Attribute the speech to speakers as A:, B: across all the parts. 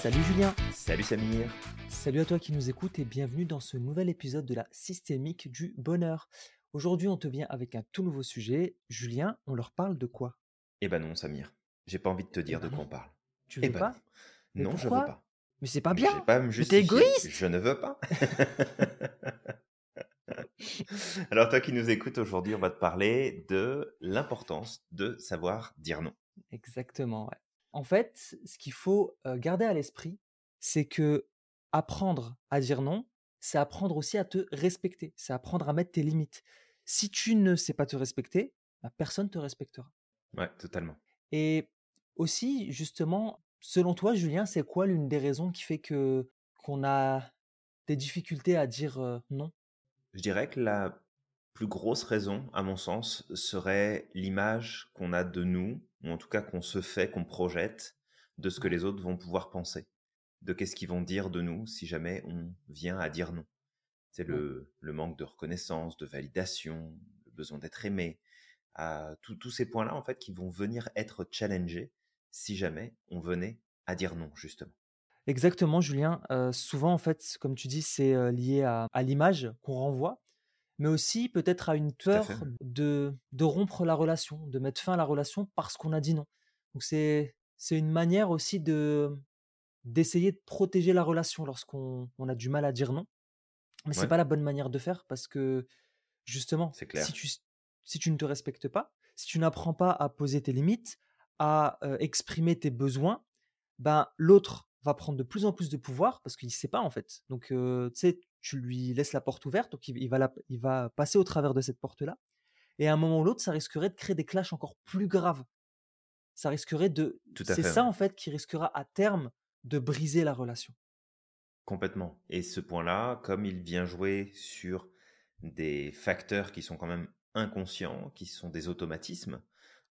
A: Salut Julien,
B: Salut Samir.
A: salut à toi qui nous écoute et bienvenue dans ce nouvel épisode de la systémique du bonheur. Aujourd'hui, on te vient avec un tout nouveau sujet. Julien, on leur parle de quoi?
B: Eh ben non, Samir. J'ai pas envie de te dire
A: ben
B: de quoi
A: non.
B: on parle.
A: Tu
B: Eh
A: veux
B: ben
A: pas?
B: non. Non, je veux pas.
A: Mais c'est pas bien
B: pas me
A: Mais t'es
B: justifier.
A: égoïste
B: Je ne veux pas. Alors toi qui nous écoutes aujourd'hui, on va te parler de l'importance de savoir dire non.
A: Exactement, ouais. En fait, ce qu'il faut garder à l'esprit, c'est que apprendre à dire non, c'est apprendre aussi à te respecter, c'est apprendre à mettre tes limites. Si tu ne sais pas te respecter, bah, personne ne te respectera.
B: Ouais, totalement.
A: Et aussi, justement, selon toi, Julien, c'est quoi l'une des raisons qui fait que qu'on a des difficultés à dire euh, non?
B: Je dirais que la plus grosse raison, à mon sens, serait l'image qu'on a de nous, ou en tout cas qu'on se fait, qu'on projette, de ce que
A: Ouais.
B: les autres vont pouvoir penser, de qu'est-ce qu'ils vont dire de nous si jamais on vient à dire non. C'est le, le manque de reconnaissance, de validation, le besoin d'être aimé, à tous tous ces points-là, en fait, qui vont venir être challengés si jamais on venait à dire non, justement.
A: Exactement, Julien. Euh, souvent, en fait, comme tu dis, c'est euh, lié à, à l'image qu'on renvoie, mais aussi peut-être à une
B: à
A: peur de, de rompre la relation, de mettre fin à la relation parce qu'on a dit non. Donc c'est c'est une manière aussi de d'essayer de protéger la relation lorsqu'on on a du mal à dire non. Mais c'est
B: Ouais,
A: pas la bonne manière de faire parce que justement,
B: c'est
A: si
B: clair.
A: tu si tu ne te respectes pas, si tu n'apprends pas à poser tes limites, à euh, exprimer tes besoins, ben l'autre va prendre de plus en plus de pouvoir parce qu'il sait pas en fait. Donc euh, tu sais, tu lui laisses la porte ouverte, donc il, il va la- il va passer au travers de cette porte-là. Et à un moment ou l'autre, ça risquerait de créer des clashs encore plus graves. Ça risquerait de,
B: Tout à
A: c'est ça en fait qui risquera à terme de briser la relation.
B: Complètement. Et ce point-là, comme il vient jouer sur des facteurs qui sont quand même inconscients, qui sont des automatismes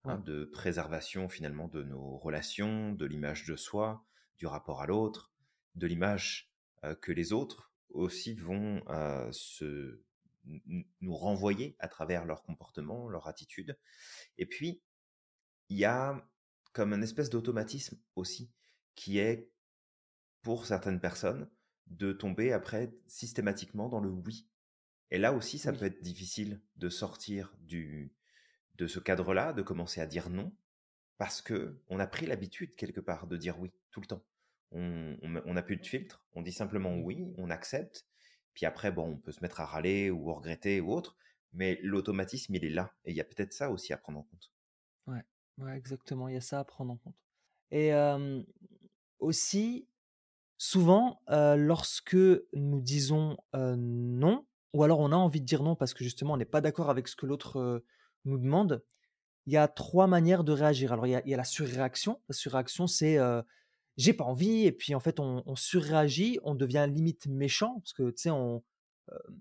B: hein, de préservation finalement de nos relations, de l'image de soi, du rapport à l'autre, de l'image euh, que les autres aussi vont euh, se nous renvoyer à travers leur comportement, leur attitude. Et puis, il y a comme une espèce d'automatisme aussi qui est pour certaines personnes de tomber après systématiquement dans le oui. Et là aussi, ça
A: oui,
B: peut être difficile de sortir du, de ce cadre-là, de commencer à dire non, parce que on a pris l'habitude quelque part de dire oui tout le temps. On n'a plus de filtre, on dit simplement
A: Mhm.
B: oui, on accepte, puis après, bon, on peut se mettre à râler ou à regretter ou autre, mais l'automatisme, il est là. Et il y a peut-être ça aussi à prendre en compte.
A: ouais, ouais, exactement. Il y a ça à prendre en compte. Et euh, aussi, Souvent, lorsque nous disons, non, ou alors on a envie de dire non parce que justement on n'est pas d'accord avec ce que l'autre, nous demande, il y a 3 manières de réagir. Alors il y a il y a la surréaction. La surréaction, c'est, j'ai pas envie et puis en fait on on surréagit, on devient limite méchant parce que tu sais on,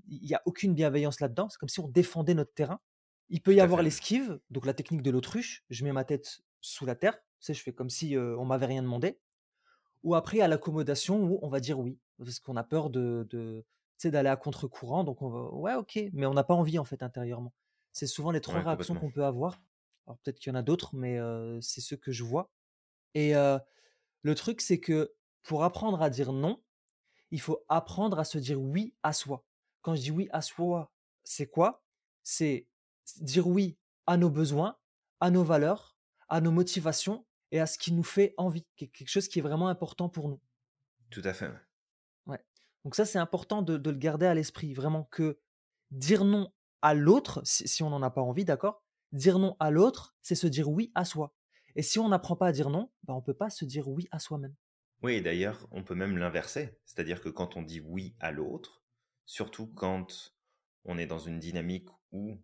A: il y a aucune bienveillance là-dedans. C'est comme si on défendait notre terrain. Il peut y avoir l'esquive, donc la technique de l'autruche. Je mets ma tête sous la terre, tu sais, je fais comme si, heu, on m'avait rien demandé. Ou après à l'accommodation où on va dire oui, parce qu'on a peur de de tu sais, d'aller à contre-courant, donc on va ouais OK, mais on n'a pas envie en fait intérieurement. C'est souvent les 3
B: Ouais,
A: réactions qu'on peut avoir. Alors peut-être qu'il y en a d'autres, mais c'est ceux que je vois et le truc c'est que pour apprendre à dire non, il faut apprendre à se dire oui à soi. Quand je dis oui à soi, c'est quoi? C'est dire oui à nos besoins, à nos valeurs, à nos motivations et à ce qui nous fait envie, qu quelque chose qui est vraiment important pour nous.
B: Tout à fait, ouais.
A: Ouais. Donc ça, c'est important de de le garder à l'esprit, vraiment que dire non à l'autre, si si on n'en a pas envie, d'accord? Dire non à l'autre, c'est se dire oui à soi et si on n'apprend pas à dire non, bah, on peut pas se dire oui à soi-même.
B: Oui, et d'ailleurs, on peut même l'inverser. C'est-à-dire que quand on dit oui à l'autre, surtout quand on est dans une dynamique où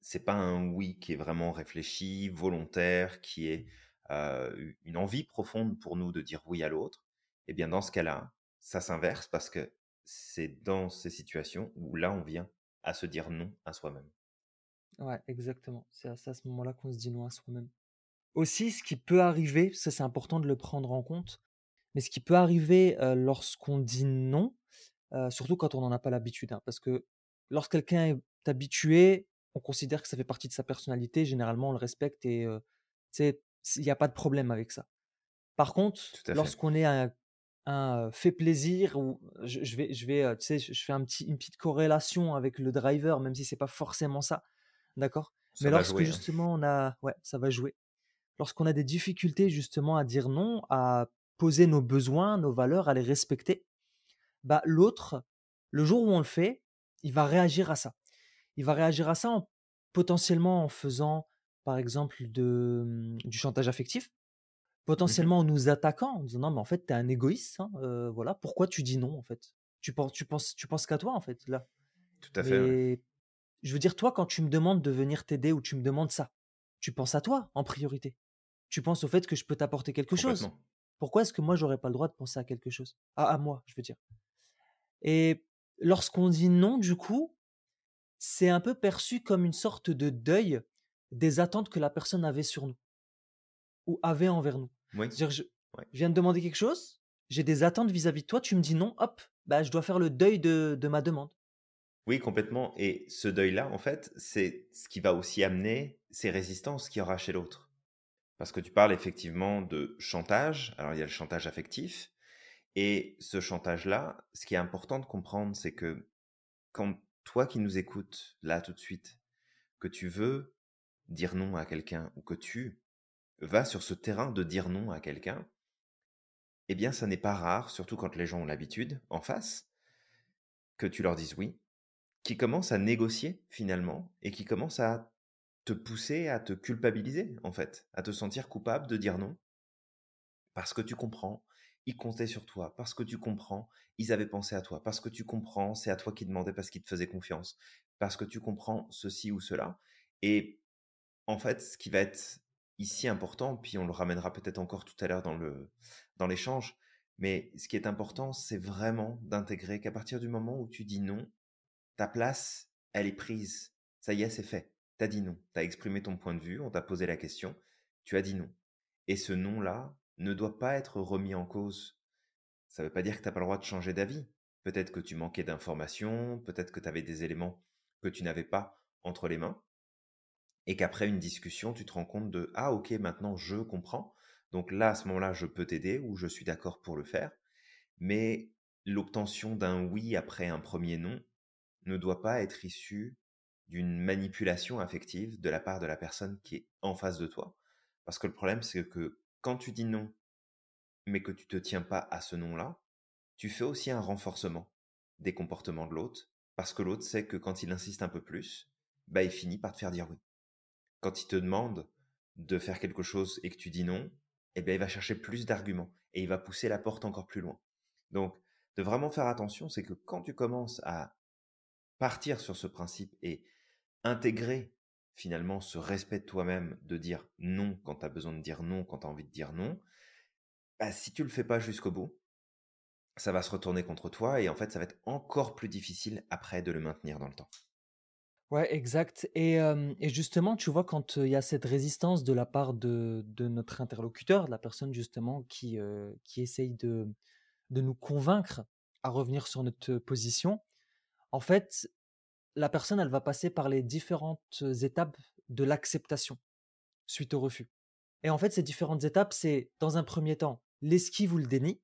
B: c'est pas un oui qui est vraiment réfléchi, volontaire, qui est euh, une envie profonde pour nous de dire oui à l'autre, eh bien dans ce cas-là, ça s'inverse parce que c'est dans ces situations où là on vient à se dire non à soi-même.
A: Ouais, exactement. C'est à c'est à ce moment-là qu'on se dit non à soi-même. Aussi, ce qui peut arriver, ça c'est important de le prendre en compte, mais ce qui peut arriver, lorsqu'on dit non, surtout quand on n'en a pas l'habitude, hein, parce que lorsque quelqu'un est habitué, on considère que ça fait partie de sa personnalité, généralement on le respecte et il y a pas de problème avec ça. Par contre, lorsqu'on est un un fait plaisir ou je, vais, je vais, tu sais, je fais un petit, une petite corrélation avec le driver, même si c'est pas forcément ça, d'accord? Mais lorsque hein. justement on a, ouais, ça va jouer. Lorsqu'on a des difficultés justement à dire non, à poser nos besoins, nos valeurs, à les respecter, bah l'autre, le jour où on le fait, il va réagir à ça. Il va réagir à ça en, potentiellement en faisant, par exemple, de, mmh, du chantage affectif, Mmh potentiellement en nous attaquant, en disant non, mais en fait, tu es un égoïste. Hein, voilà, pourquoi tu dis non en fait? Tu penses, tu penses, tu penses qu'à toi en fait là.
B: Tout à fait.
A: je veux dire, toi, quand tu me demandes de venir t'aider ou tu me demandes ça, tu penses à toi en priorité. Tu penses au fait que je peux t'apporter quelque chose. Pourquoi est-ce que moi j'aurais pas le droit de penser à quelque chose? À, à moi, je veux dire. Et lorsqu'on dit non, du coup, c'est un peu perçu comme une sorte de deuil des attentes que la personne avait sur nous ou avait envers nous. dire je, viens de demander quelque chose, j'ai des attentes vis-à-vis de toi, tu me dis non, hop, bah, je dois faire le deuil de, de ma demande.
B: Oui, complètement. Et ce deuil-là, en fait, c'est ce qui va aussi amener ces résistances qu'il y aura chez l'autre. Parce que tu parles effectivement de chantage. Alors, il y a le chantage affectif. Et ce chantage-là, ce qui est important de comprendre, c'est que quand toi qui nous écoutes là tout de suite, que tu veux dire non à quelqu'un ou que tu va sur ce terrain de dire non à quelqu'un, eh bien, ça n'est pas rare, surtout quand les gens ont l'habitude, en face, que tu leur dises oui, qui commencent à négocier finalement et qui commencent à te pousser à te culpabiliser, en fait, à te sentir coupable de dire non? Parce que tu comprends, ils comptaient sur toi, parce que tu comprends, ils avaient pensé à toi, parce que tu comprends, c'est à toi qu'ils demandaient parce qu'ils te faisaient confiance, parce que tu comprends ceci ou cela. Et en fait, ce qui va être ici important, puis on le ramènera peut-être encore tout à l'heure dans le dans l'échange, mais ce qui est important, c'est vraiment d'intégrer qu'à partir du moment où tu dis non, ta place, elle est prise. Ça y est, c'est fait. Tu as dit non. Tu as exprimé ton point de vue, on t'a posé la question, tu as dit non. Et ce non-là ne doit pas être remis en cause. Ça ne veut pas dire que tu n'as pas le droit de changer d'avis. Peut-être que tu manquais d'informations, peut-être que tu avais des éléments que tu n'avais pas entre les mains et qu'après une discussion, tu te rends compte de ah ok maintenant je comprends. Donc là à ce moment-là je peux t'aider ou je suis d'accord pour le faire. Mais l'obtention d'un oui après un premier non ne doit pas être issue d'une manipulation affective de la part de la personne qui est en face de toi. Parce que le problème c'est que quand tu dis non, mais que tu te tiens pas à ce non-là, tu fais aussi un renforcement des comportements de l'autre, parce que l'autre sait que quand il insiste un peu plus, bah il finit par te faire dire oui quand il te demande de faire quelque chose et que tu dis non, eh il va chercher plus d'arguments et il va pousser la porte encore plus loin. Donc, de vraiment faire attention, c'est que quand tu commences à partir sur ce principe et intégrer finalement ce respect de toi-même de dire non quand tu as besoin de dire non, quand tu as envie de dire non, bah, si tu le fais pas jusqu'au bout, ça va se retourner contre toi et en fait, ça va être encore plus difficile après de le maintenir dans le temps.
A: Ouais, exact. Et, et justement, tu vois, quand il y a cette résistance de la part de, de notre interlocuteur, de la personne justement qui, qui essaye de, de nous convaincre à revenir sur notre position, en fait, la personne, elle va passer par les différentes étapes de l'acceptation suite au refus. Et en fait, ces différentes étapes, c'est dans un premier temps l'esquive ou le déni.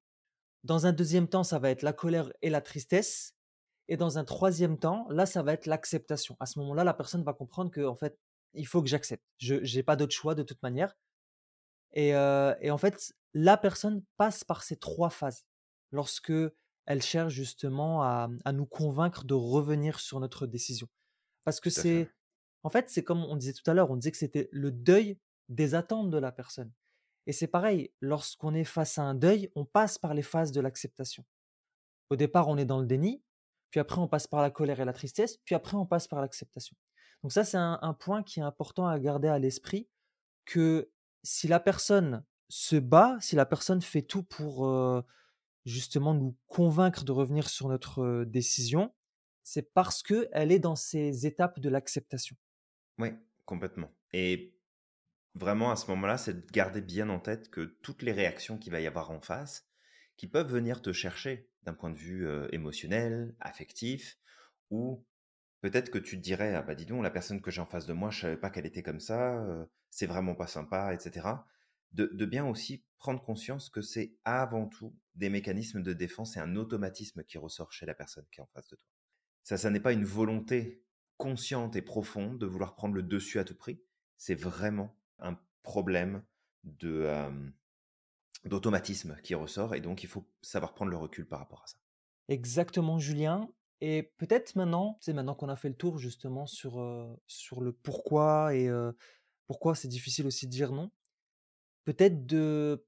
A: Dans un deuxième temps, ça va être la colère et la tristesse. Et dans un troisième temps, là, ça va être l'acceptation. À ce moment-là, la personne va comprendre que, en fait, il faut que j'accepte. Je n'ai pas d'autre choix de toute manière. Et, et, en fait, la personne passe par ces trois phases lorsque elle cherche justement à, à nous convaincre de revenir sur notre décision. Parce que c'est, en fait, c'est comme on disait tout à l'heure, on disait que c'était le deuil des attentes de la personne. Et c'est pareil, lorsqu'on est face à un deuil, on passe par les phases de l'acceptation. Au départ, on est dans le déni, puis après on passe par la colère et la tristesse, puis après on passe par l'acceptation. Donc ça, c'est un, point qui est important à garder à l'esprit, que si la personne se bat, si la personne fait tout pour euh, justement nous convaincre de revenir sur notre décision, c'est parce qu'elle est dans ces étapes de l'acceptation.
B: Oui, complètement. Et vraiment, à ce moment-là, c'est de garder bien en tête que toutes les réactions qu'il va y avoir en face, qui peuvent venir te chercher d'un point de vue émotionnel, affectif, ou peut-être que tu te dirais, ah bah dis donc, la personne que j'ai en face de moi, je savais pas qu'elle était comme ça, c'est vraiment pas sympa, etc. de, bien aussi prendre conscience que c'est avant tout des mécanismes de défense et un automatisme qui ressort chez la personne qui est en face de toi. Ça, ça n'est pas une volonté consciente et profonde de vouloir prendre le dessus à tout prix. C'est vraiment un problème de d'automatisme qui ressort et donc il faut savoir prendre le recul par rapport à ça.
A: Exactement, Julien. Et peut-être maintenant, c'est maintenant qu'on a fait le tour justement sur, sur le pourquoi et pourquoi c'est difficile aussi de dire non, peut-être de,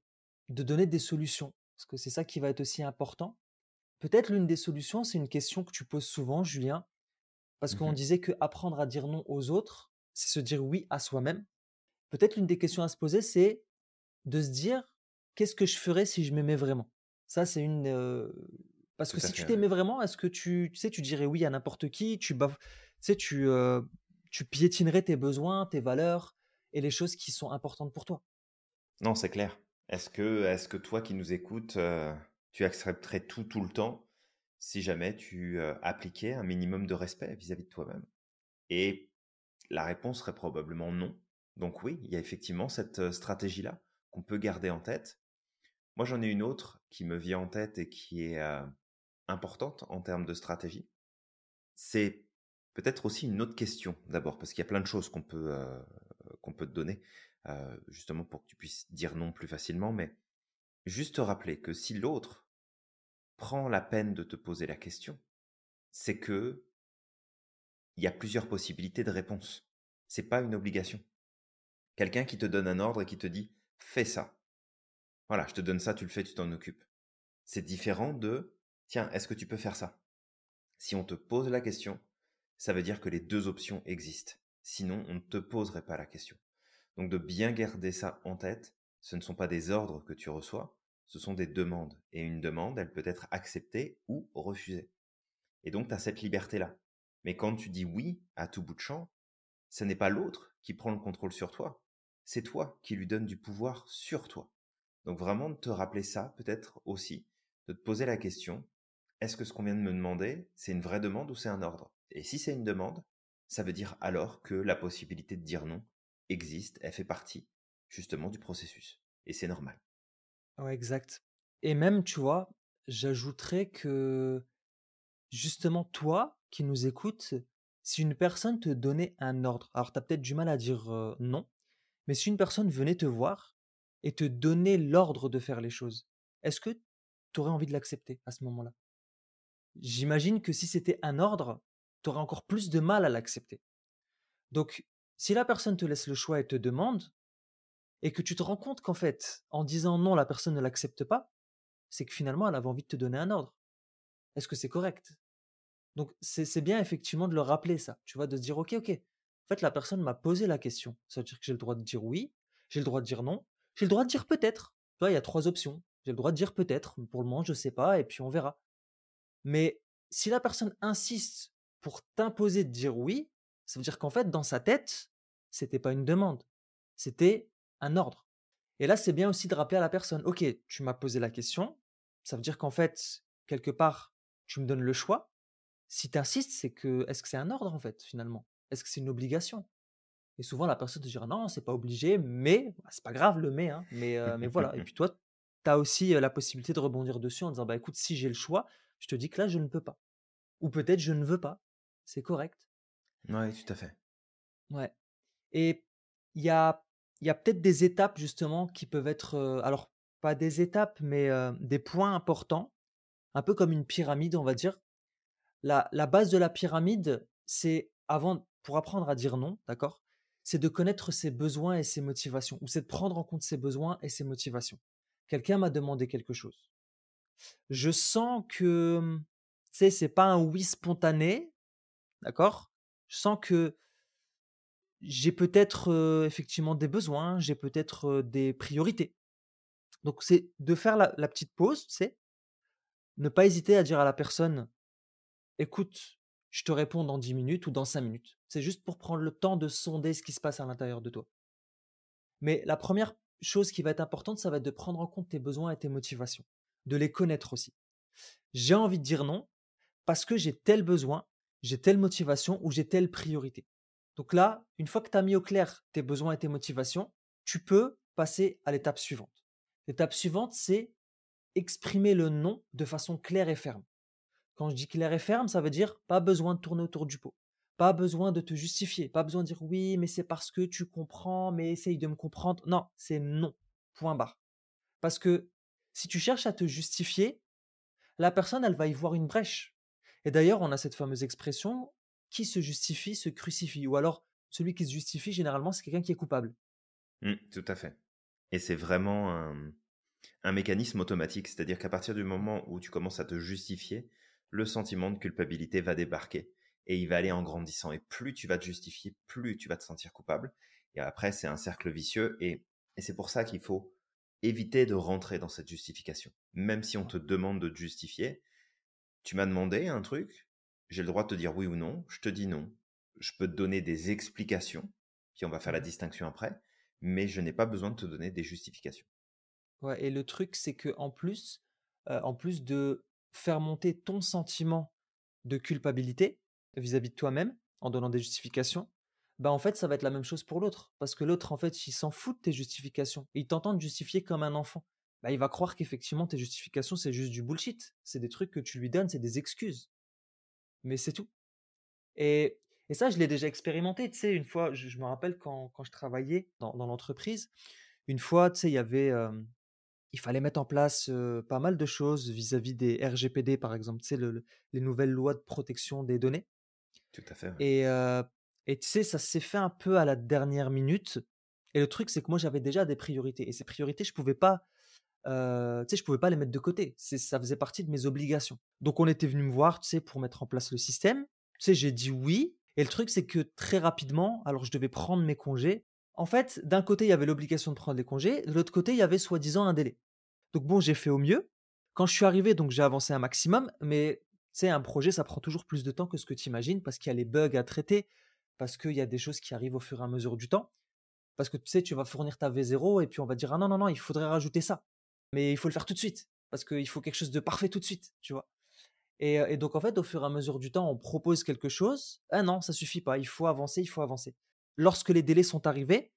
A: de donner des solutions, parce que c'est ça qui va être aussi important. Peut-être l'une des solutions, c'est une question que tu poses souvent, Julien, parce qu'on
B: Mmh
A: disait que apprendre à dire non aux autres, c'est se dire oui à soi-même. Peut-être l'une des questions à se poser, c'est de se dire qu'est-ce que je ferais si je m'aimais vraiment? Ça, c'est une. Parce
B: Tout
A: que si tu
B: ouais.
A: t'aimais vraiment, est-ce que tu, tu sais, tu dirais oui à n'importe qui Tu baf- tu sais, tu, euh, tu piétinerais tes besoins, tes valeurs et les choses qui sont importantes pour toi?
B: Non, c'est clair. Est-ce que, est-ce que toi qui nous écoutes, tu accepterais tout tout le temps si jamais tu appliquais un minimum de respect vis-à-vis de toi-même? Et la réponse serait probablement non. Donc oui, il y a effectivement cette stratégie-là qu'on peut garder en tête. Moi, j'en ai une autre qui me vient en tête et qui est importante en termes de stratégie. C'est peut-être aussi une autre question d'abord, parce qu'il y a plein de choses qu'on peut, qu'on peut te donner, euh, justement pour que tu puisses dire non plus facilement, mais juste te rappeler que si l'autre prend la peine de te poser la question, c'est que il y a plusieurs possibilités de réponse. C'est pas une obligation. Quelqu'un qui te donne un ordre et qui te dit fais ça. Voilà, je te donne ça, tu le fais, tu t'en occupes. C'est différent de tiens, est-ce que tu peux faire ça? Si on te pose la question, ça veut dire que les deux options existent. Sinon, on ne te poserait pas la question. Donc de bien garder ça en tête, ce ne sont pas des ordres que tu reçois, ce sont des demandes. Et une demande, elle peut être acceptée ou refusée. Et donc, tu as cette liberté-là. Mais quand tu dis oui à tout bout de champ, ce n'est pas l'autre qui prend le contrôle sur toi, c'est toi qui lui donne du pouvoir sur toi. Donc vraiment de te rappeler ça, peut-être aussi, de te poser la question, est-ce que ce qu'on vient de me demander, c'est une vraie demande ou c'est un ordre? Et si c'est une demande, ça veut dire alors que la possibilité de dire non existe, elle fait partie justement du processus. Et c'est normal.
A: Ouais, exact. Et même, tu vois, j'ajouterais que justement, toi qui nous écoutes, si une personne te donnait un ordre, alors tu as peut-être du mal à dire non, mais si une personne venait te voir et te donnait l'ordre de faire les choses, est-ce que tu aurais envie de l'accepter à ce moment-là? J'imagine que si c'était un ordre, tu aurais encore plus de mal à l'accepter. Donc, si la personne te laisse le choix et te demande, et que tu te rends compte qu'en fait, en disant non, la personne ne l'accepte pas, c'est que finalement, elle avait envie de te donner un ordre. Est-ce que c'est correct? Donc, c'est bien effectivement de le rappeler ça, tu vois, de se dire, ok, ok, en fait, la personne m'a posé la question. Ça veut dire que j'ai le droit de dire oui, j'ai le droit de dire non, j'ai le droit de dire peut-être. Tu il y a trois options. J'ai le droit de dire peut-être, pour le moment, je sais pas, et puis on verra. Mais si la personne insiste pour t'imposer de dire oui, ça veut dire qu'en fait, dans sa tête, c'était pas une demande, c'était un ordre. Et là, c'est bien aussi de rappeler à la personne, ok, tu m'as posé la question, ça veut dire qu'en fait, quelque part, tu me donnes le choix. Si tu insistes, c'est que, est-ce que c'est un ordre en fait, finalement? Est-ce que c'est une obligation? Et souvent, la personne te dira, non, c'est pas obligé, mais, bah, c'est pas grave le mais, hein, mais, euh, mais voilà. Et puis toi, tu as aussi euh, la possibilité de rebondir dessus en disant, bah écoute, si j'ai le choix, je te dis que là, je ne peux pas. Ou peut-être je ne veux pas. C'est correct.
B: Oui, tout à fait.
A: Ouais. Et il y a, y a peut-être des étapes justement qui peuvent être, alors pas des étapes, mais des points importants, un peu comme une pyramide, on va dire. La, la base de la pyramide, c'est avant, pour apprendre à dire non, d'accord C'est de connaître ses besoins et ses motivations, ou c'est de prendre en compte ses besoins et ses motivations. Quelqu'un m'a demandé quelque chose. Je sens que, tu sais, c'est pas un oui spontané, d'accord? Je sens que j'ai peut-être effectivement des besoins, j'ai peut-être des priorités. Donc c'est de faire la, la petite pause, sais, ne pas hésiter à dire à la personne, écoute, je te réponds dans 10 minutes ou dans 5 minutes. C'est juste pour prendre le temps de sonder ce qui se passe à l'intérieur de toi. Mais la première chose qui va être importante, ça va être de prendre en compte tes besoins et tes motivations, de les connaître aussi. J'ai envie de dire non parce que j'ai tel besoin, j'ai telle motivation ou j'ai telle priorité. Donc là, une fois que tu as mis au clair tes besoins et tes motivations, tu peux passer à l'étape suivante. L'étape suivante, c'est exprimer le non de façon claire et ferme. Quand je dis clair et ferme, ça veut dire pas besoin de tourner autour du pot. Pas besoin de te justifier. Pas besoin de dire oui, mais c'est parce que tu comprends, mais essaye de me comprendre. Non, c'est non. Point barre. Parce que si tu cherches à te justifier, la personne, elle va y voir une brèche. Et d'ailleurs, on a cette fameuse expression qui se justifie se crucifie. Ou alors, celui qui se justifie, généralement, c'est quelqu'un qui est coupable.
B: Mmh, tout à fait. Et c'est vraiment un, mécanisme automatique. C'est-à-dire qu'à partir du moment où tu commences à te justifier, le sentiment de culpabilité va débarquer. Et il va aller en grandissant. Et plus tu vas te justifier, plus tu vas te sentir coupable. Et après, c'est un cercle vicieux. Et, et c'est pour ça qu'il faut éviter de rentrer dans cette justification. Même si on te demande de te justifier, tu m'as demandé un truc, j'ai le droit de te dire oui ou non, je te dis non. Je peux te donner des explications, puis on va faire la mmh distinction après, mais je n'ai pas besoin de te donner des justifications.
A: Ouais, et le truc, c'est que en plus, en plus de faire monter ton sentiment de culpabilité vis-à-vis de toi-même en donnant des justifications, bah en fait, ça va être la même chose pour l'autre. Parce que l'autre, en fait, il s'en fout de tes justifications. Il t'entend te justifier comme un enfant. Bah, il va croire qu'effectivement, tes justifications, c'est juste du bullshit. C'est des trucs que tu lui donnes, c'est des excuses. Mais c'est tout. Et, et ça, je l'ai déjà expérimenté. Tu sais, une fois, je, me rappelle quand, quand, je travaillais dans, dans l'entreprise, une fois, tu sais, il y avait. il fallait mettre en place pas mal de choses vis-à-vis des RGPD, par exemple, tu sais, le, les nouvelles lois de protection des données.
B: Tout à fait.
A: Et et tu sais, ça s'est fait un peu à la dernière minute. Et le truc, c'est que moi, j'avais déjà des priorités. Et ces priorités, je pouvais pas, euh, tu sais, je pouvais pas les mettre de côté. Ça faisait partie de mes obligations. Donc, on était venu me voir, tu sais, pour mettre en place le système. Tu sais, j'ai dit oui. Et le truc, c'est que très rapidement, alors je devais prendre mes congés. En fait, d'un côté, il y avait l'obligation de prendre les congés. De l'autre côté, il y avait soi-disant un délai. Donc, bon, j'ai fait au mieux. Quand je suis arrivé, donc j'ai avancé un maximum. Mais tu sais, un projet, ça prend toujours plus de temps que ce que tu imagines parce qu'il y a les bugs à traiter parce qu'il y a des choses qui arrivent au fur et à mesure du temps. Parce que tu sais, tu vas fournir ta V0 et puis on va dire ah non, non, non, il faudrait rajouter ça. Mais il faut le faire tout de suite. Parce qu'il faut quelque chose de parfait tout de suite, tu vois. Et, donc en fait, au fur et à mesure du temps, on propose quelque chose. Ah non, ça suffit pas. Il faut avancer, il faut avancer. Lorsque les délais sont arrivés,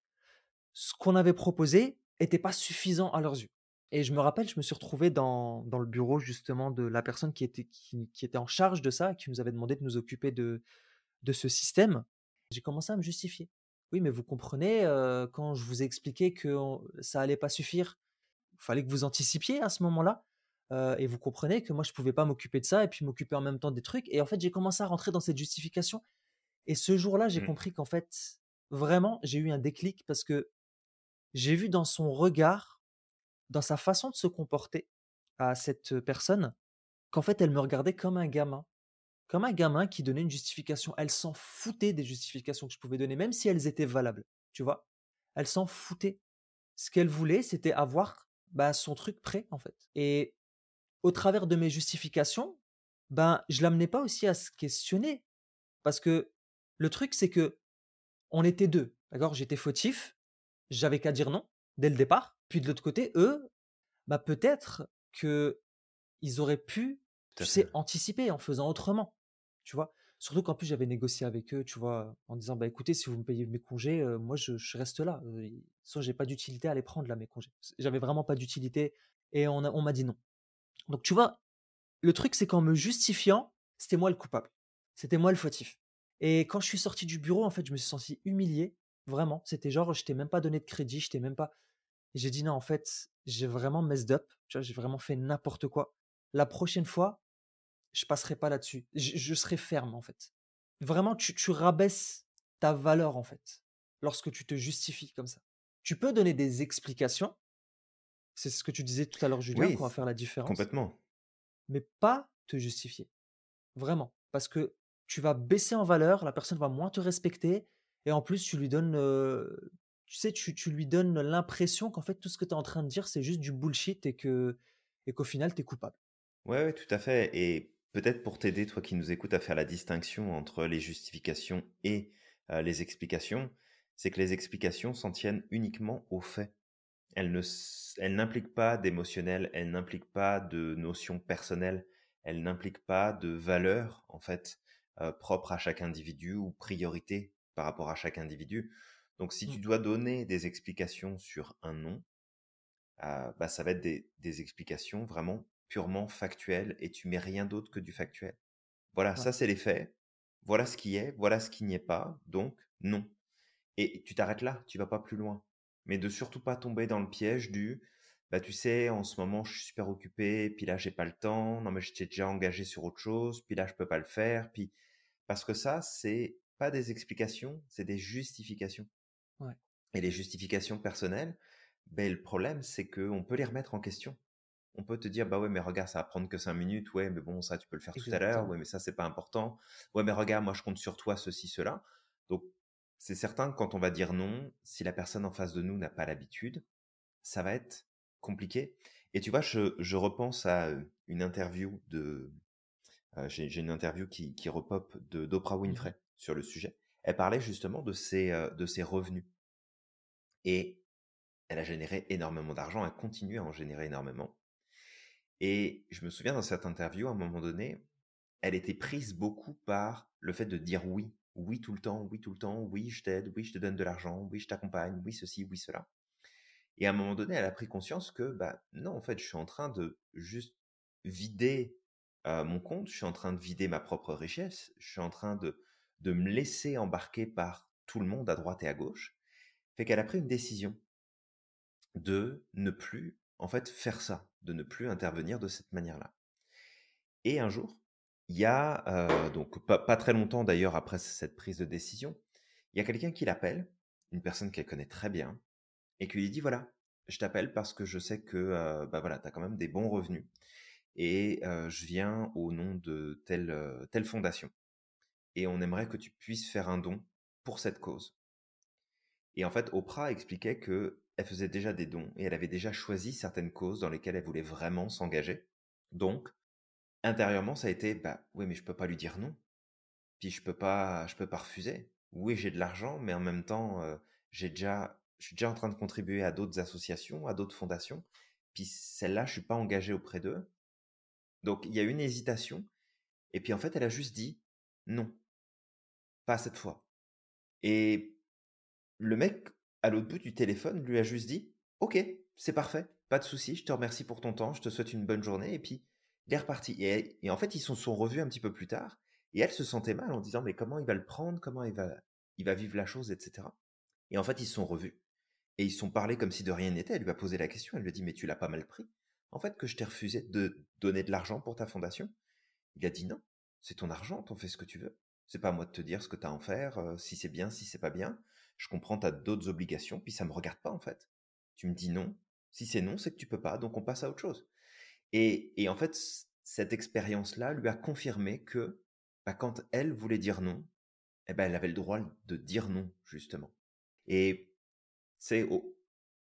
A: ce qu'on avait proposé n'était pas suffisant à leurs yeux. Et je me rappelle, je me suis retrouvé dans, dans le bureau justement de la personne qui était, qui, était en charge de ça, qui nous avait demandé de nous occuper de, de ce système. J'ai commencé à me justifier. Oui, mais vous comprenez, quand je vous ai expliqué que ça allait pas suffire, fallait que vous anticipiez à ce moment-là. et vous comprenez que moi, je pouvais pas m'occuper de ça et puis m'occuper en même temps des trucs. Et en fait, j'ai commencé à rentrer dans cette justification. Et ce jour-là, j'ai mmh. compris qu'en fait, vraiment, j'ai eu un déclic parce que j'ai vu dans son regard, dans sa façon de se comporter à cette personne, qu'en fait, elle me regardait comme un gamin comme un gamin qui donnait une justification. Elle s'en foutait des justifications que je pouvais donner, même si elles étaient valables. Tu vois Elle s'en foutait. Ce qu'elle voulait, c'était avoir bah, son truc prêt, en fait. Et au travers de mes justifications, ben, je l'amenais pas aussi à se questionner. Parce que le truc, c'est que on était deux. D'accord? J'étais fautif. J'avais qu'à dire non dès le départ. Puis de l'autre côté, eux, bah, peut-être que ils auraient pu tu sais, anticiper en faisant autrement, tu vois? Surtout qu'en plus, j'avais négocié avec eux, tu vois, en disant, bah écoutez, si vous me payez mes congés, moi, je, reste là. soit j'ai pas d'utilité à les prendre, là, mes congés. J'avais vraiment pas d'utilité et on, m'a dit non. Donc, tu vois, le truc, c'est qu'en me justifiant, c'était moi le coupable. C'était moi le fautif. Et quand je suis sorti du bureau, en fait, je me suis senti humilié. Vraiment. C'était genre, je t'ai même pas donné de crédit, je même pas. j'ai dit non, en fait, j'ai vraiment messed up. Tu vois, j'ai vraiment fait n'importe quoi. La prochaine fois, je passerai pas là-dessus. Je, serai ferme, en fait. Vraiment, tu, tu rabaisses ta valeur, en fait, lorsque tu te justifies comme ça. Tu peux donner des explications. C'est ce que tu disais tout à l'heure, Julien, oui, qu'on va faire la différence.
B: Complètement.
A: Mais pas te justifier. Vraiment. Parce que tu vas baisser en valeur, la personne va moins te respecter, et en plus, tu lui donnes, tu sais, tu, tu lui donnes l'impression qu'en fait, tout ce que tu es en train de dire, c'est juste du bullshit et que et qu'au final, tu es coupable.
B: Ouais, ouais, tout à fait. Et Peut-être pour t'aider, toi qui nous écoutes, à faire la distinction entre les justifications et les explications, c'est que les explications s'en tiennent uniquement aux faits. Elles, n'impliquent pas d'émotionnel, elles n'impliquent pas de notions personnelles, elles n'impliquent pas de valeurs en fait propres à chaque individu ou priorité par rapport à chaque individu. Donc, si tu
A: Mmh.
B: dois donner des explications sur un non, euh, bah, ça va être des, des explications vraiment purement factuelles et tu mets rien d'autre que du factuel. Voilà,
A: Ouais.
B: ça c'est les faits. Voilà ce qui est, voilà ce qui n'y est pas. Donc, non. Et tu t'arrêtes là, tu vas pas plus loin. Mais de surtout pas tomber dans le piège du bah tu sais, en ce moment je suis super occupé, puis là j'ai pas le temps, non mais j'étais déjà engagé sur autre chose, puis là je peux pas le faire, puis parce que ça c'est pas des explications, c'est des justifications.
A: Ouais.
B: Et les justifications personnelles, ben le problème c'est que on peut les remettre en question. On peut te dire bah ouais mais regarde ça va prendre que 5 minutes, ouais mais bon ça tu peux le faire tout à l'heure, ouais mais ça c'est pas important, ouais mais regarde moi je compte sur toi ceci cela. Donc c'est certain que quand on va dire non, si la personne en face de nous n'a pas l'habitude, ça va être compliqué. Et tu vois, je, je repense à euh, une interview de. euh, J'ai j'ai une interview qui, qui repop de d'Oprah
A: Mmh
B: Winfrey sur le sujet. Elle parlait justement de ses, euh, de ses revenus. Et elle a généré énormément d'argent, elle continue à en générer énormément. Et je me souviens dans cette interview, à un moment donné, elle était prise beaucoup par le fait de dire oui, oui tout le temps, oui tout le temps, oui je t'aide, oui je te donne de l'argent, oui je t'accompagne, oui ceci, oui cela. Et à un moment donné, elle a pris conscience que, bah non, en fait, je suis en train de juste vider euh, mon compte, je suis en train de vider ma propre richesse, je suis en train de, de me laisser embarquer par tout le monde à droite et à gauche. Fait qu'elle a pris une décision de ne plus, en fait, faire ça, de ne plus intervenir de cette manière-là. Et un jour, il y a, euh, donc pas, très longtemps d'ailleurs après cette prise de décision, il y a quelqu'un qui l'appelle, une personne qu'elle connaît très bien, et qui lui dit voilà, je t'appelle parce que je sais que euh, bah voilà, tu as quand même des bons revenus et euh, je viens au nom de telle, euh, telle fondation et on aimerait que tu puisses faire un don pour cette cause. Et en fait, Oprah expliquait que elle faisait déjà des dons et elle avait déjà choisi certaines causes dans lesquelles elle voulait vraiment s'engager. Donc, intérieurement, ça a été bah oui, mais je peux pas lui dire non. Puis je peux pas, je peux pas refuser. Oui, j'ai de l'argent, mais en même temps, euh, j'ai déjà, je suis déjà en train de contribuer à d'autres associations, à d'autres fondations. Puis celle-là, je suis pas engagé auprès d'eux. Donc il y a une hésitation. Et puis en fait, elle a juste dit non, pas cette fois. Et le mec à l'autre bout du téléphone lui a juste dit ok, c'est parfait, pas de souci, je te remercie pour ton temps, je te souhaite une bonne journée. Et puis il est reparti. Et, en fait, ils se sont revus un petit peu plus tard. Et elle se sentait mal en disant mais comment il va le prendre, comment il va, il va vivre la chose, etc. Et en fait, ils se sont revus. Et ils se sont parlé comme si de rien n'était. Elle lui a posé la question. Elle lui a dit mais tu l'as pas mal pris? En fait, que je t'ai refusé de donner de l'argent pour ta fondation? Il a dit non, c'est ton argent, t'en fais ce que tu veux. C'est pas à moi de te dire ce que t'as à en faire, euh, si c'est bien, si c'est pas bien. Je comprends, t'as d'autres obligations, puis ça me regarde pas en fait. Tu me dis non. Si c'est non, c'est que tu peux pas, donc on passe à autre chose. Et, et en fait, cette expérience-là lui a confirmé que bah, quand elle voulait dire non, eh ben, elle avait le droit de dire non, justement. Et c'est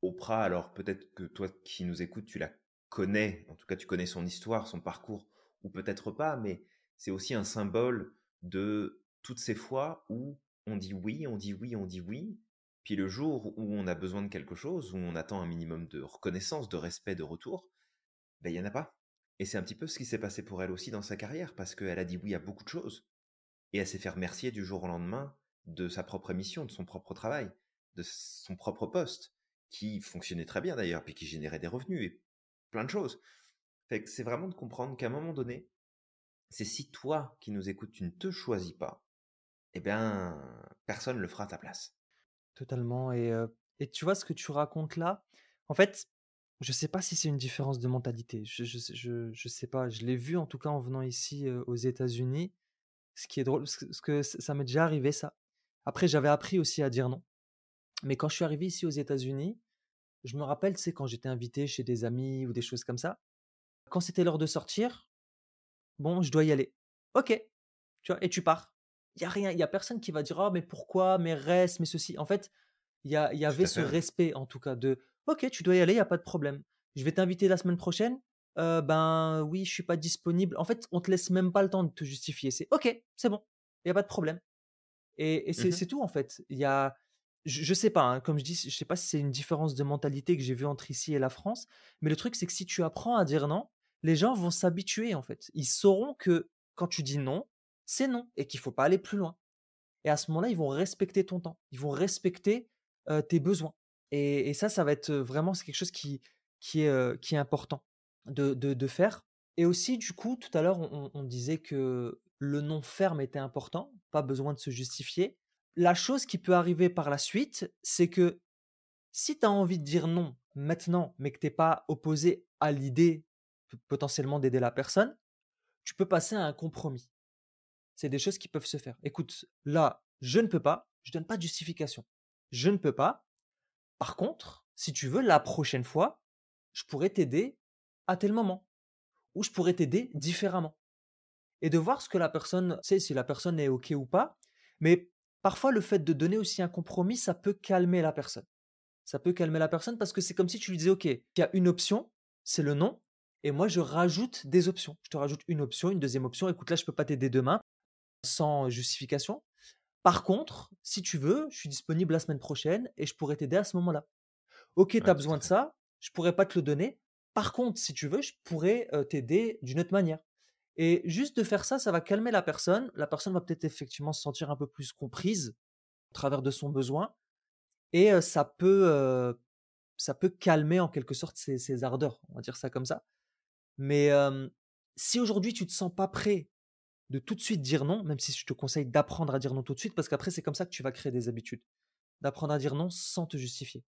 B: Oprah, alors peut-être que toi qui nous écoutes, tu la connais, en tout cas tu connais son histoire, son parcours, ou peut-être pas, mais c'est aussi un symbole de toutes ces fois où on dit oui, on dit oui, on dit oui, puis le jour où on a besoin de quelque chose, où on attend un minimum de reconnaissance, de respect, de retour, ben il n'y en a pas. Et c'est un petit peu ce qui s'est passé pour elle aussi dans sa carrière, parce qu'elle a dit oui à beaucoup de choses, et elle s'est fait remercier du jour au lendemain de sa propre mission, de son propre travail, de son propre poste, qui fonctionnait très bien d'ailleurs, puis qui générait des revenus et plein de choses. Fait que c'est vraiment de comprendre qu'à un moment donné, c'est si toi qui nous écoutes, tu ne te choisis pas, eh bien, personne ne le fera à ta place.
A: Totalement. Et, et tu vois ce que tu racontes là, en fait, je sais pas si c'est une différence de mentalité. Je, je, sais- je, je sais pas. Je l'ai vu en tout cas en venant ici aux États-Unis. Ce qui est drôle, parce que, ça m'est déjà arrivé ça. Après, j'avais appris aussi à dire non. Mais quand je suis arrivé ici aux États-Unis, je me rappelle, c'est quand j'étais invité chez des amis ou des choses comme ça. Quand c'était l'heure de sortir, bon, je dois y aller. Ok, tu vois, et tu pars. Il y a rien, il y a personne qui va dire ah mais pourquoi, mais reste, mais ceci. En fait, il y, a- il y avait ce respect en tout cas de ok, tu dois y aller, il y a pas de problème. Je vais t'inviter la semaine prochaine. Euh, ben oui, je suis pas disponible. En fait, on te laisse même pas le temps de te justifier. C'est ok, c'est bon, il y a pas de problème. Et, et c'est
B: Mhm.
A: c'est tout en fait. Il y a, je, je sais pas, hein, comme je dis, je sais pas si c'est une différence de mentalité que j'ai vue entre ici et la France, mais le truc c'est que si tu apprends à dire non, les gens vont s'habituer en fait. Ils sauront que quand tu dis non, c'est non et qu'il faut pas aller plus loin. Et à ce moment-là, ils vont respecter ton temps. Ils vont respecter tes besoins. Et, ça, ça va être vraiment c'est quelque chose qui, qui, est, qui est important de, de, faire. Et aussi, du coup, tout à l'heure, on, on disait que le non ferme était important, pas besoin de se justifier. La chose qui peut arriver par la suite, c'est que si tu as envie de dire non maintenant, mais que tu n'es pas opposé à l'idée potentiellement d'aider la personne, tu peux passer à un compromis. C'est des choses qui peuvent se faire. Écoute, là, je ne peux pas, je donne pas de justification. Je ne peux pas. Par contre, si tu veux, la prochaine fois, je pourrais t'aider à tel moment. Ou je pourrais t'aider différemment. Et de voir ce que la personne, tu sais, si la personne est OK ou pas. Mais parfois, le fait de donner aussi un compromis, ça peut calmer la personne. Ça peut calmer la personne parce que c'est comme si tu lui disais, OK, il y a une option, c'est le non, et moi, je rajoute des options. Je te rajoute une option, une deuxième option. Écoute, là, je ne peux pas t'aider demain, sans justification. Par contre, si tu veux, je suis disponible la semaine prochaine et je pourrais t'aider à ce moment-là. Ok, tu as besoin de ça, je pourrais pas te le donner. Par contre, si tu veux, je pourrais t'aider d'une autre manière. Et juste de faire ça, ça va calmer la personne. La personne va peut-être effectivement se sentir un peu plus comprise au travers de son besoin. Et ça peut, ça peut calmer en quelque sorte ses, ardeurs, on va dire ça comme ça. Mais si aujourd'hui tu te sens pas prêt de tout de suite dire non, même si je te conseille d'apprendre à dire non tout de suite, parce qu'après c'est comme ça que tu vas créer des habitudes. D'apprendre à dire non sans te justifier.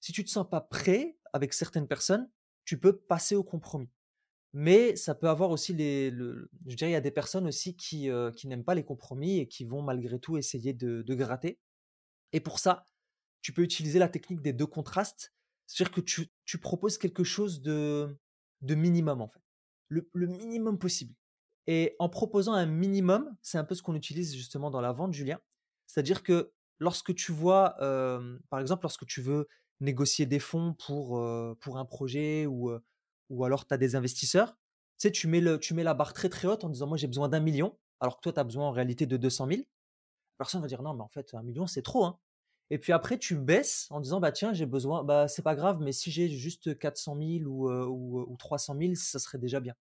A: Si tu te sens pas prêt avec certaines personnes, tu peux passer au compromis. Mais ça peut avoir aussi les. je dirais, il y a des personnes aussi qui, qui n'aiment pas les compromis et qui vont malgré tout essayer de, gratter. Et pour ça, tu peux utiliser la technique des deux contrastes. C'est-à-dire que tu, proposes quelque chose de, de minimum, en fait. Le, minimum possible. Et en proposant un minimum, c'est un peu ce qu'on utilise justement dans la vente, Julien. C'est-à-dire que lorsque tu vois, par exemple, lorsque tu veux négocier des fonds pour, pour un projet ou, ou alors tu as des investisseurs, tu sais, tu mets, le, tu mets la barre très très haute en disant moi j'ai besoin d'un million, alors que toi tu as besoin en réalité de 200 000. Personne va dire non, mais en fait, un million c'est trop. Hein. Et puis après, tu baisses en disant bah tiens, j'ai besoin, bah c'est pas grave, mais si j'ai juste 400 000 ou, ou, ou 300 000, ça serait déjà bien.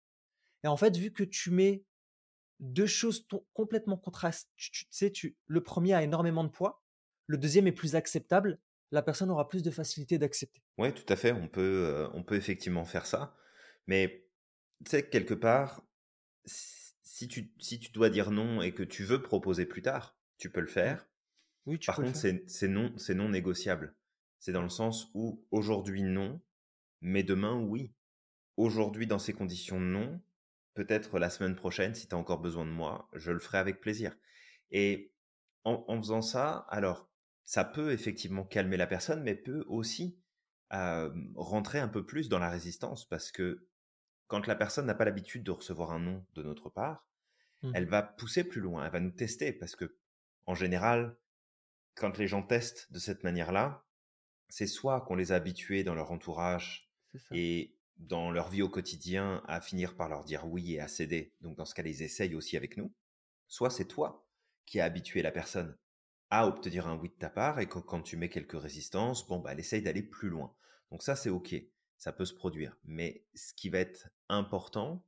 A: Et en fait, vu que tu mets deux choses complètement contrastes, tu, sais, tu, le premier a énormément de poids, le deuxième est plus acceptable, la personne aura plus de facilité d'accepter.
B: Oui, tout à fait, on peut, euh, on peut effectivement faire ça. Mais tu sais, quelque part, si tu, si tu dois dire non et que tu veux proposer plus tard, tu peux le faire. Oui, tu Par contre, c'est non, non négociable. C'est dans le sens où aujourd'hui non, mais demain oui. Aujourd'hui, dans ces conditions non, peut-être la semaine prochaine, si tu as encore besoin de moi, je le ferai avec plaisir. Et en, faisant ça, alors, ça peut effectivement calmer la personne, mais peut aussi rentrer un peu plus dans la résistance, parce que quand la personne n'a pas l'habitude de recevoir un non de notre part, mmh elle va pousser plus loin, elle va nous tester, parce que en général, quand les gens testent de cette manière-là, c'est soit qu'on les a habitués dans leur entourage et dans leur vie au quotidien à finir par leur dire oui et à céder, donc dans ce cas, ils essayent aussi avec nous, soit c'est toi qui as habitué la personne à obtenir un oui de ta part et que quand tu mets quelques résistances, bon, bah, elle essaye d'aller plus loin. Donc ça, c'est OK, ça peut se produire. Mais ce qui va être important,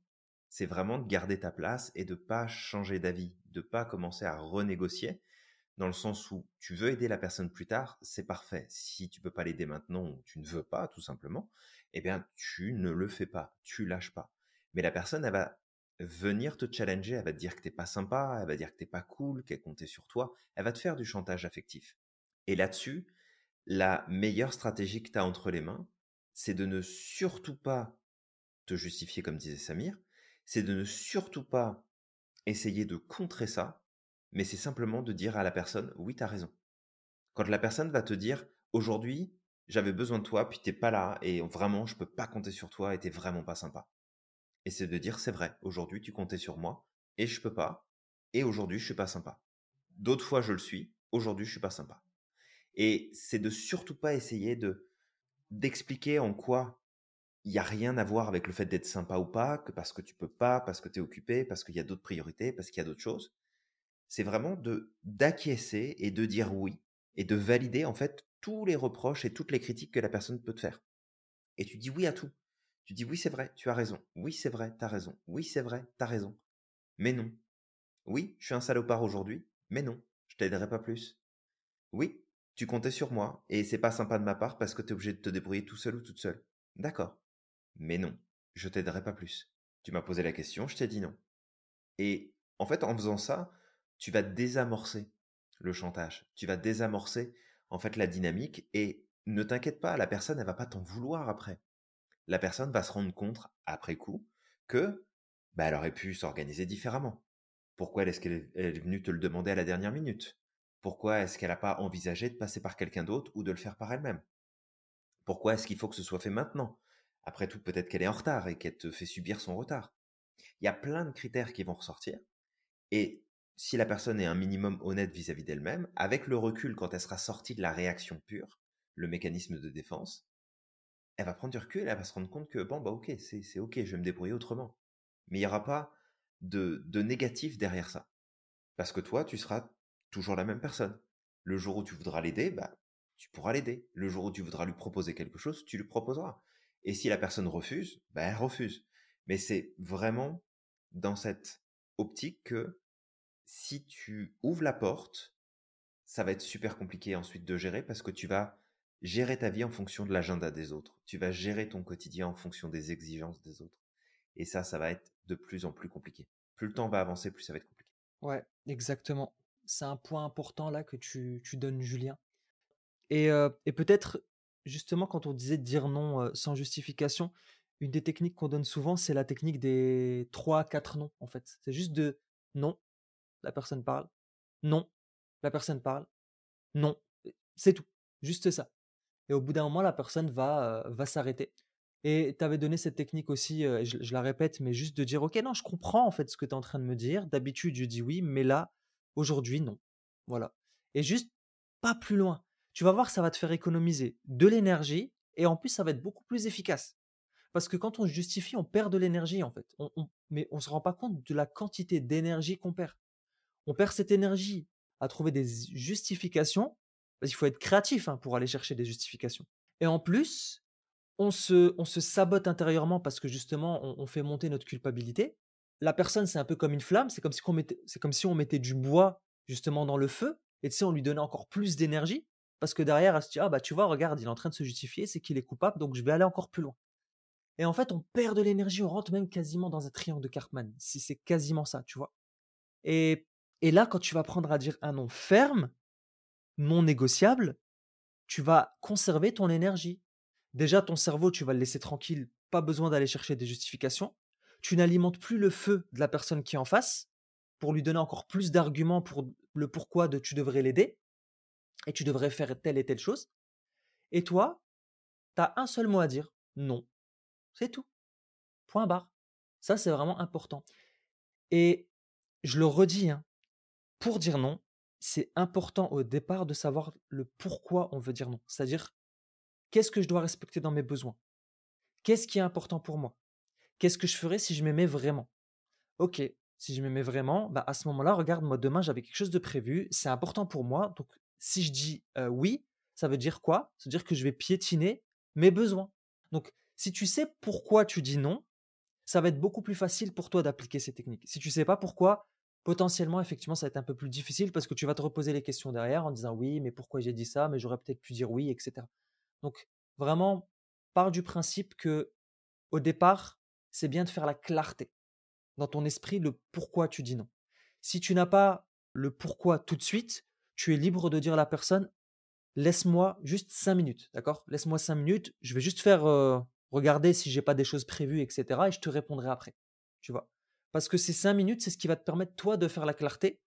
B: c'est vraiment de garder ta place et de pas changer d'avis, de pas commencer à renégocier, dans le sens où tu veux aider la personne plus tard, c'est parfait. Si tu peux pas l'aider maintenant tu ne veux pas, tout simplement, eh bien, tu ne le fais pas, tu lâches pas. Mais la personne, elle va venir te challenger, elle va te dire que t'es pas sympa, elle va dire que t'es pas cool, qu'elle comptait sur toi, elle va te faire du chantage affectif. Et là-dessus, la meilleure stratégie que tu as entre les mains, c'est de ne surtout pas te justifier comme disait Samir, c'est de ne surtout pas essayer de contrer ça, mais c'est simplement de dire à la personne oui, tu as raison. Quand la personne va te dire aujourd'hui, j'avais besoin de toi, puis t'es pas là, et vraiment, je peux pas compter sur toi, et t'es vraiment pas sympa. Et c'est de dire, c'est vrai, aujourd'hui, tu comptais sur moi, et je peux pas, et aujourd'hui, je suis pas sympa. D'autres fois, je le suis, aujourd'hui, je suis pas sympa. Et c'est de surtout pas essayer de d'expliquer en quoi il y a rien à voir avec le fait d'être sympa ou pas, que parce que tu peux pas, parce que tu es occupé, parce qu'il y a d'autres priorités, parce qu'il y a d'autres choses. C'est vraiment de d'acquiescer et de dire oui et de valider en fait tous les reproches et toutes les critiques que la personne peut te faire. Et tu dis oui à tout. Tu dis oui, c'est vrai, tu as raison. Oui, c'est vrai, tu as raison. Oui, c'est vrai, tu as raison. Mais non. Oui, je suis un salopard aujourd'hui, mais non, je t'aiderai pas plus. Oui, tu comptais sur moi et c'est pas sympa de ma part parce que tu es obligé de te débrouiller tout seul ou toute seule. D'accord. Mais non, je t'aiderai pas plus. Tu m'as posé la question, je t'ai dit non. Et en fait, en faisant ça, tu vas désamorcer le chantage. Tu vas désamorcer en fait la dynamique et ne t'inquiète pas, la personne elle va pas t'en vouloir après. La personne va se rendre compte après coup que bah, elle aurait pu s'organiser différemment. Pourquoi est-ce qu'elle est venue te le demander à la dernière minute? Pourquoi est-ce qu'elle n'a pas envisagé de passer par quelqu'un d'autre ou de le faire par elle-même? Pourquoi est-ce qu'il faut que ce soit fait maintenant? Après tout, peut-être qu'elle est en retard et qu'elle te fait subir son retard. Il y a plein de critères qui vont ressortir. Et si la personne est un minimum honnête vis-à-vis d'elle-même, avec le recul quand elle sera sortie de la réaction pure, le mécanisme de défense, elle va prendre du recul, elle va se rendre compte que bon bah ok, c'est ok, je vais me débrouiller autrement. Mais il n'y aura pas de, de négatif derrière ça. Parce que toi, tu seras toujours la même personne. Le jour où tu voudras l'aider, bah, tu pourras l'aider. Le jour où tu voudras lui proposer quelque chose, tu lui proposeras. Et si la personne refuse, bah, elle refuse. Mais c'est vraiment dans cette optique que si tu ouvres la porte, ça va être super compliqué ensuite de gérer parce que tu vas gérer ta vie en fonction de l'agenda des autres. Tu vas gérer ton quotidien en fonction des exigences des autres. Et ça, ça va être de plus en plus compliqué. Plus le temps va avancer, plus ça va être compliqué.
A: Ouais, exactement. C'est un point important là que tu, donnes, Julien. Et, euh, et peut-être, justement, quand on disait dire non euh, sans justification, une des techniques qu'on donne souvent, c'est la technique des 3 quatre noms, en fait. C'est juste de non, la personne parle, non, la personne parle, non, c'est tout, juste ça. Et au bout d'un moment, la personne va, euh, va s'arrêter. Et tu avais donné cette technique aussi, euh, je, la répète, mais juste de dire, OK, non, je comprends en fait ce que tu es en train de me dire. D'habitude, je dis oui, mais là, aujourd'hui, non. Voilà. Et juste pas plus loin. Tu vas voir, ça va te faire économiser de l'énergie et en plus, ça va être beaucoup plus efficace. Parce que quand on justifie, on perd de l'énergie en fait. mais on ne se rend pas compte de la quantité d'énergie qu'on perd. On perd cette énergie à trouver des justifications, parce qu'il faut être créatif hein, pour aller chercher des justifications. Et en plus, on se, on se sabote intérieurement parce que justement, on, fait monter notre culpabilité. La personne, c'est un peu comme une flamme, c'est comme, si on mettait, comme si on mettait du bois justement dans le feu, et tu sais, on lui donnait encore plus d'énergie, parce que derrière, elle se dit, ah bah tu vois, regarde, il est en train de se justifier, c'est qu'il est coupable, donc je vais aller encore plus loin. Et en fait, on perd de l'énergie, on rentre même quasiment dans un triangle de Cartman, si c'est quasiment ça, tu vois. Et, et là, quand tu vas prendre à dire un nom ferme, non négociable, tu vas conserver ton énergie. Déjà, ton cerveau, tu vas le laisser tranquille, pas besoin d'aller chercher des justifications. Tu n'alimentes plus le feu de la personne qui est en face pour lui donner encore plus d'arguments pour le pourquoi de tu devrais l'aider et tu devrais faire telle et telle chose. Et toi, tu as un seul mot à dire, non. C'est tout. Point barre. Ça, c'est vraiment important. Et je le redis, hein, pour dire non, c'est important au départ de savoir le pourquoi on veut dire non. C'est-à-dire, qu'est-ce que je dois respecter dans mes besoins? Qu'est-ce qui est important pour moi? Qu'est-ce que je ferais si je m'aimais vraiment? Ok, si je m'aimais vraiment, bah à ce moment-là, regarde, moi demain j'avais quelque chose de prévu, c'est important pour moi. Donc si je dis oui, ça veut dire quoi? Ça veut dire que je vais piétiner mes besoins. Donc si tu sais pourquoi tu dis non, ça va être beaucoup plus facile pour toi d'appliquer ces techniques. Si tu sais pas pourquoi, potentiellement, effectivement, ça va être un peu plus difficile parce que tu vas te reposer les questions derrière en disant oui, mais pourquoi j'ai dit ça, mais j'aurais peut-être pu dire oui, etc. Donc, vraiment, pars du principe que, au départ, c'est bien de faire la clarté dans ton esprit le pourquoi tu dis non. Si tu n'as pas le pourquoi tout de suite, tu es libre de dire à la personne laisse-moi juste cinq minutes, d'accord? Laisse-moi cinq minutes, je vais juste faire euh, regarder si j'ai pas des choses prévues, etc. Et je te répondrai après. Tu vois? Parce que ces cinq minutes, c'est ce qui va te permettre, toi, de faire la clarté.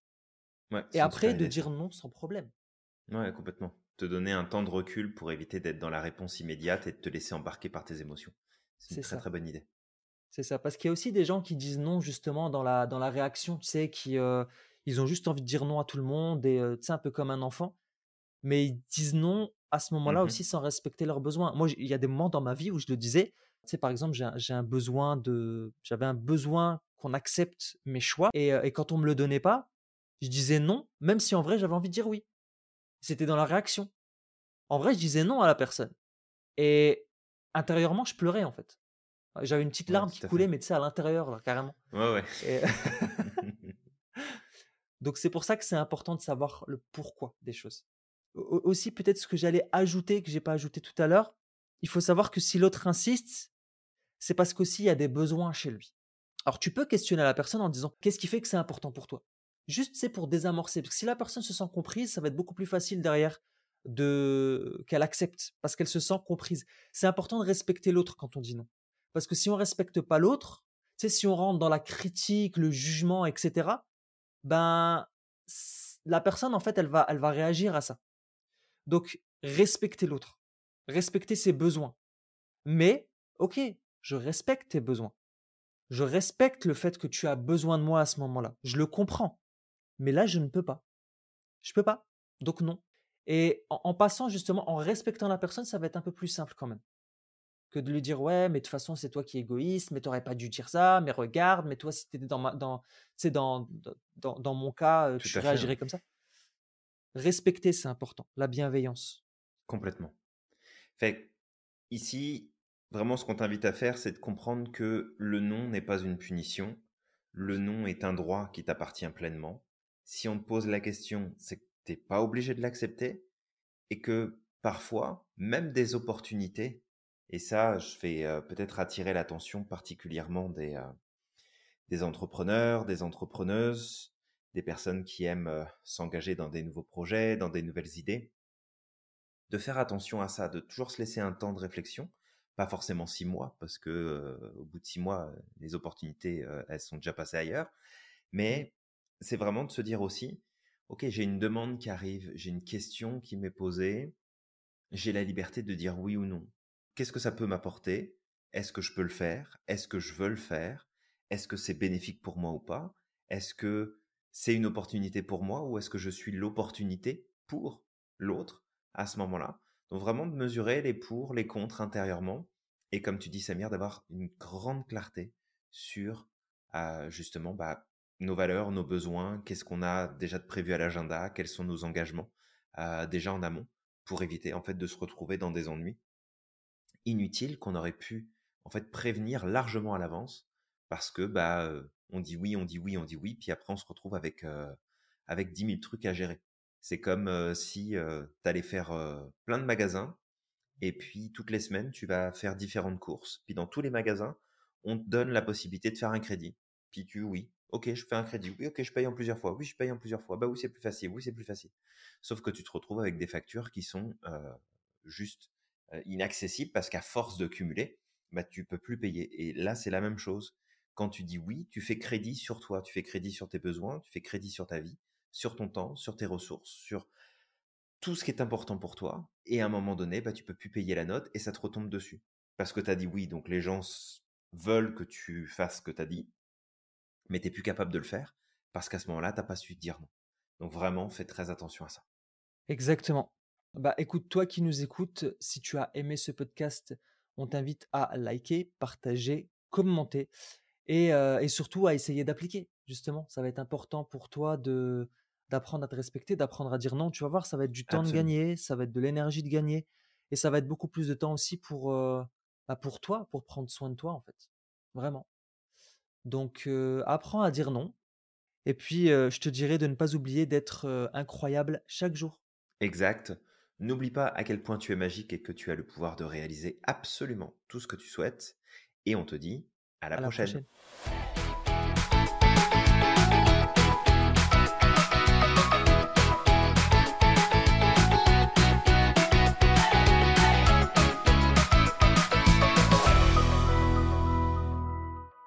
A: et après, de dire non sans problème.
B: Ouais, complètement. Te donner un temps de recul pour éviter d'être dans la réponse immédiate et de te laisser embarquer par tes émotions. C'est une très, très bonne idée.
A: C'est ça. Parce qu'il y a aussi des gens qui disent non, justement, dans la, dans la réaction. Tu sais, qui euh, ils ont juste envie de dire non à tout le monde et, euh, tu sais, un peu comme un enfant. Mais ils disent non à ce moment-là mmh aussi sans respecter leurs besoins. Moi, il y a des moments dans ma vie où je le disais. Tu sais, par exemple, j'ai un besoin de, j'avais un besoin qu'on accepte mes choix. Et, quand on me le donnait pas, je disais non, même si en vrai j'avais envie de dire oui. C'était dans la réaction. En vrai, je disais non à la personne. Et intérieurement, je pleurais en fait. J'avais une petite larme qui coulait, mais tu sais, à l'intérieur, carrément.
B: Ouais, ouais.
A: Donc c'est pour ça que c'est important de savoir le pourquoi des choses. aussi peut-être ce que j'allais ajouter, que j'ai pas ajouté tout à l'heure, il faut savoir que si l'autre insiste, c'est parce qu'aussi il y a des besoins chez lui. Alors tu peux questionner la personne en disant qu'est-ce qui fait que c'est important pour toi? Juste c'est pour désamorcer. Parce que si la personne se sent comprise, ça va être beaucoup plus facile derrière de qu'elle accepte parce qu'elle se sent comprise. C'est important de respecter l'autre quand on dit non. Parce que si on respecte pas l'autre, tu si on rentre dans la critique, le jugement, etc., ben la personne en fait elle va elle va réagir à ça. Donc respecter l'autre, respecter ses besoins. Mais ok, je respecte tes besoins. Je respecte le fait que tu as besoin de moi à ce moment-là. Je le comprends. Mais là, je ne peux pas. Je peux pas. Donc non. Et en, passant justement, en respectant la personne, ça va être un peu plus simple quand même. Que de lui dire, ouais, mais de toute façon, c'est toi qui es égoïste, mais tu n'aurais pas dû dire ça, mais regarde, mais toi, si tu étais dans, dans, dans, dans, dans mon cas, euh, tu réagirais comme ça. Respecter, c'est important. La bienveillance.
B: Complètement. Fait ici, vraiment, ce qu'on t'invite à faire, c'est de comprendre que le non n'est pas une punition. Le non est un droit qui t'appartient pleinement. Si on te pose la question, c'est que t'es pas obligé de l'accepter et que parfois, même des opportunités, et ça, je fais euh, peut-être attirer l'attention particulièrement des, euh, des entrepreneurs, des entrepreneuses, des personnes qui aiment euh, s'engager dans des nouveaux projets, dans des nouvelles idées, de faire attention à ça, de toujours se laisser un temps de réflexion, pas forcément six mois, parce que au bout de six mois, les opportunités, elles sont déjà passées ailleurs, mais c'est vraiment de se dire aussi, ok, j'ai une demande qui arrive, j'ai une question qui m'est posée, j'ai la liberté de dire oui ou non. Qu'est-ce que ça peut m'apporter? Est-ce que je peux le faire? Est-ce que je veux le faire? Est-ce que c'est bénéfique pour moi ou pas? Est-ce que c'est une opportunité pour moi ou est-ce que je suis l'opportunité pour l'autre à ce moment-là? Donc vraiment de mesurer les pour, les contre intérieurement et comme tu dis Samir, d'avoir une grande clarté sur euh, justement bah, nos valeurs, nos besoins, qu'est-ce qu'on a déjà de prévu à l'agenda, quels sont nos engagements euh, déjà en amont pour éviter en fait de se retrouver dans des ennuis inutiles qu'on aurait pu en fait prévenir largement à l'avance parce que bah euh, on dit oui, on dit oui, on dit oui, puis après on se retrouve avec euh, avec 10 000 trucs à gérer. C'est comme si tu allais faire plein de magasins et puis toutes les semaines tu vas faire différentes courses, puis dans tous les magasins on te donne la possibilité de faire un crédit. Puis tu oui, Ok, je fais un crédit. Oui, ok, je paye en plusieurs fois. Oui, je paye en plusieurs fois. Bah oui, c'est plus facile. Oui, c'est plus facile. Sauf que tu te retrouves avec des factures qui sont juste inaccessibles parce qu'à force de cumuler, bah, tu peux plus payer. Et là, c'est la même chose. Quand tu dis oui, tu fais crédit sur toi, tu fais crédit sur tes besoins, tu fais crédit sur ta vie, sur ton temps, sur tes ressources, sur tout ce qui est important pour toi. Et à un moment donné, bah, tu peux plus payer la note et ça te retombe dessus. Parce que tu as dit oui, donc les gens veulent que tu fasses ce que tu as dit mais tu plus capable de le faire parce qu'à ce moment-là, tu n'as pas su dire non. Donc vraiment, fais très attention à ça.
A: Exactement. Bah écoute, toi qui nous écoutes, si tu as aimé ce podcast, on t'invite à liker, partager, commenter et, et surtout à essayer d'appliquer. Justement, ça va être important pour toi de d'apprendre à te respecter, d'apprendre à dire non. Tu vas voir, ça va être du temps de gagner, ça va être de l'énergie de gagner et ça va être beaucoup plus de temps aussi pour, bah, pour toi, pour prendre soin de toi en fait. Vraiment. Donc, apprends à dire non. Et puis, je te dirais de ne pas oublier d'être incroyable chaque jour.
B: Exact. N'oublie pas à quel point tu es magique et que tu as le pouvoir de réaliser absolument tout ce que tu souhaites. Et on te dit à la prochaine.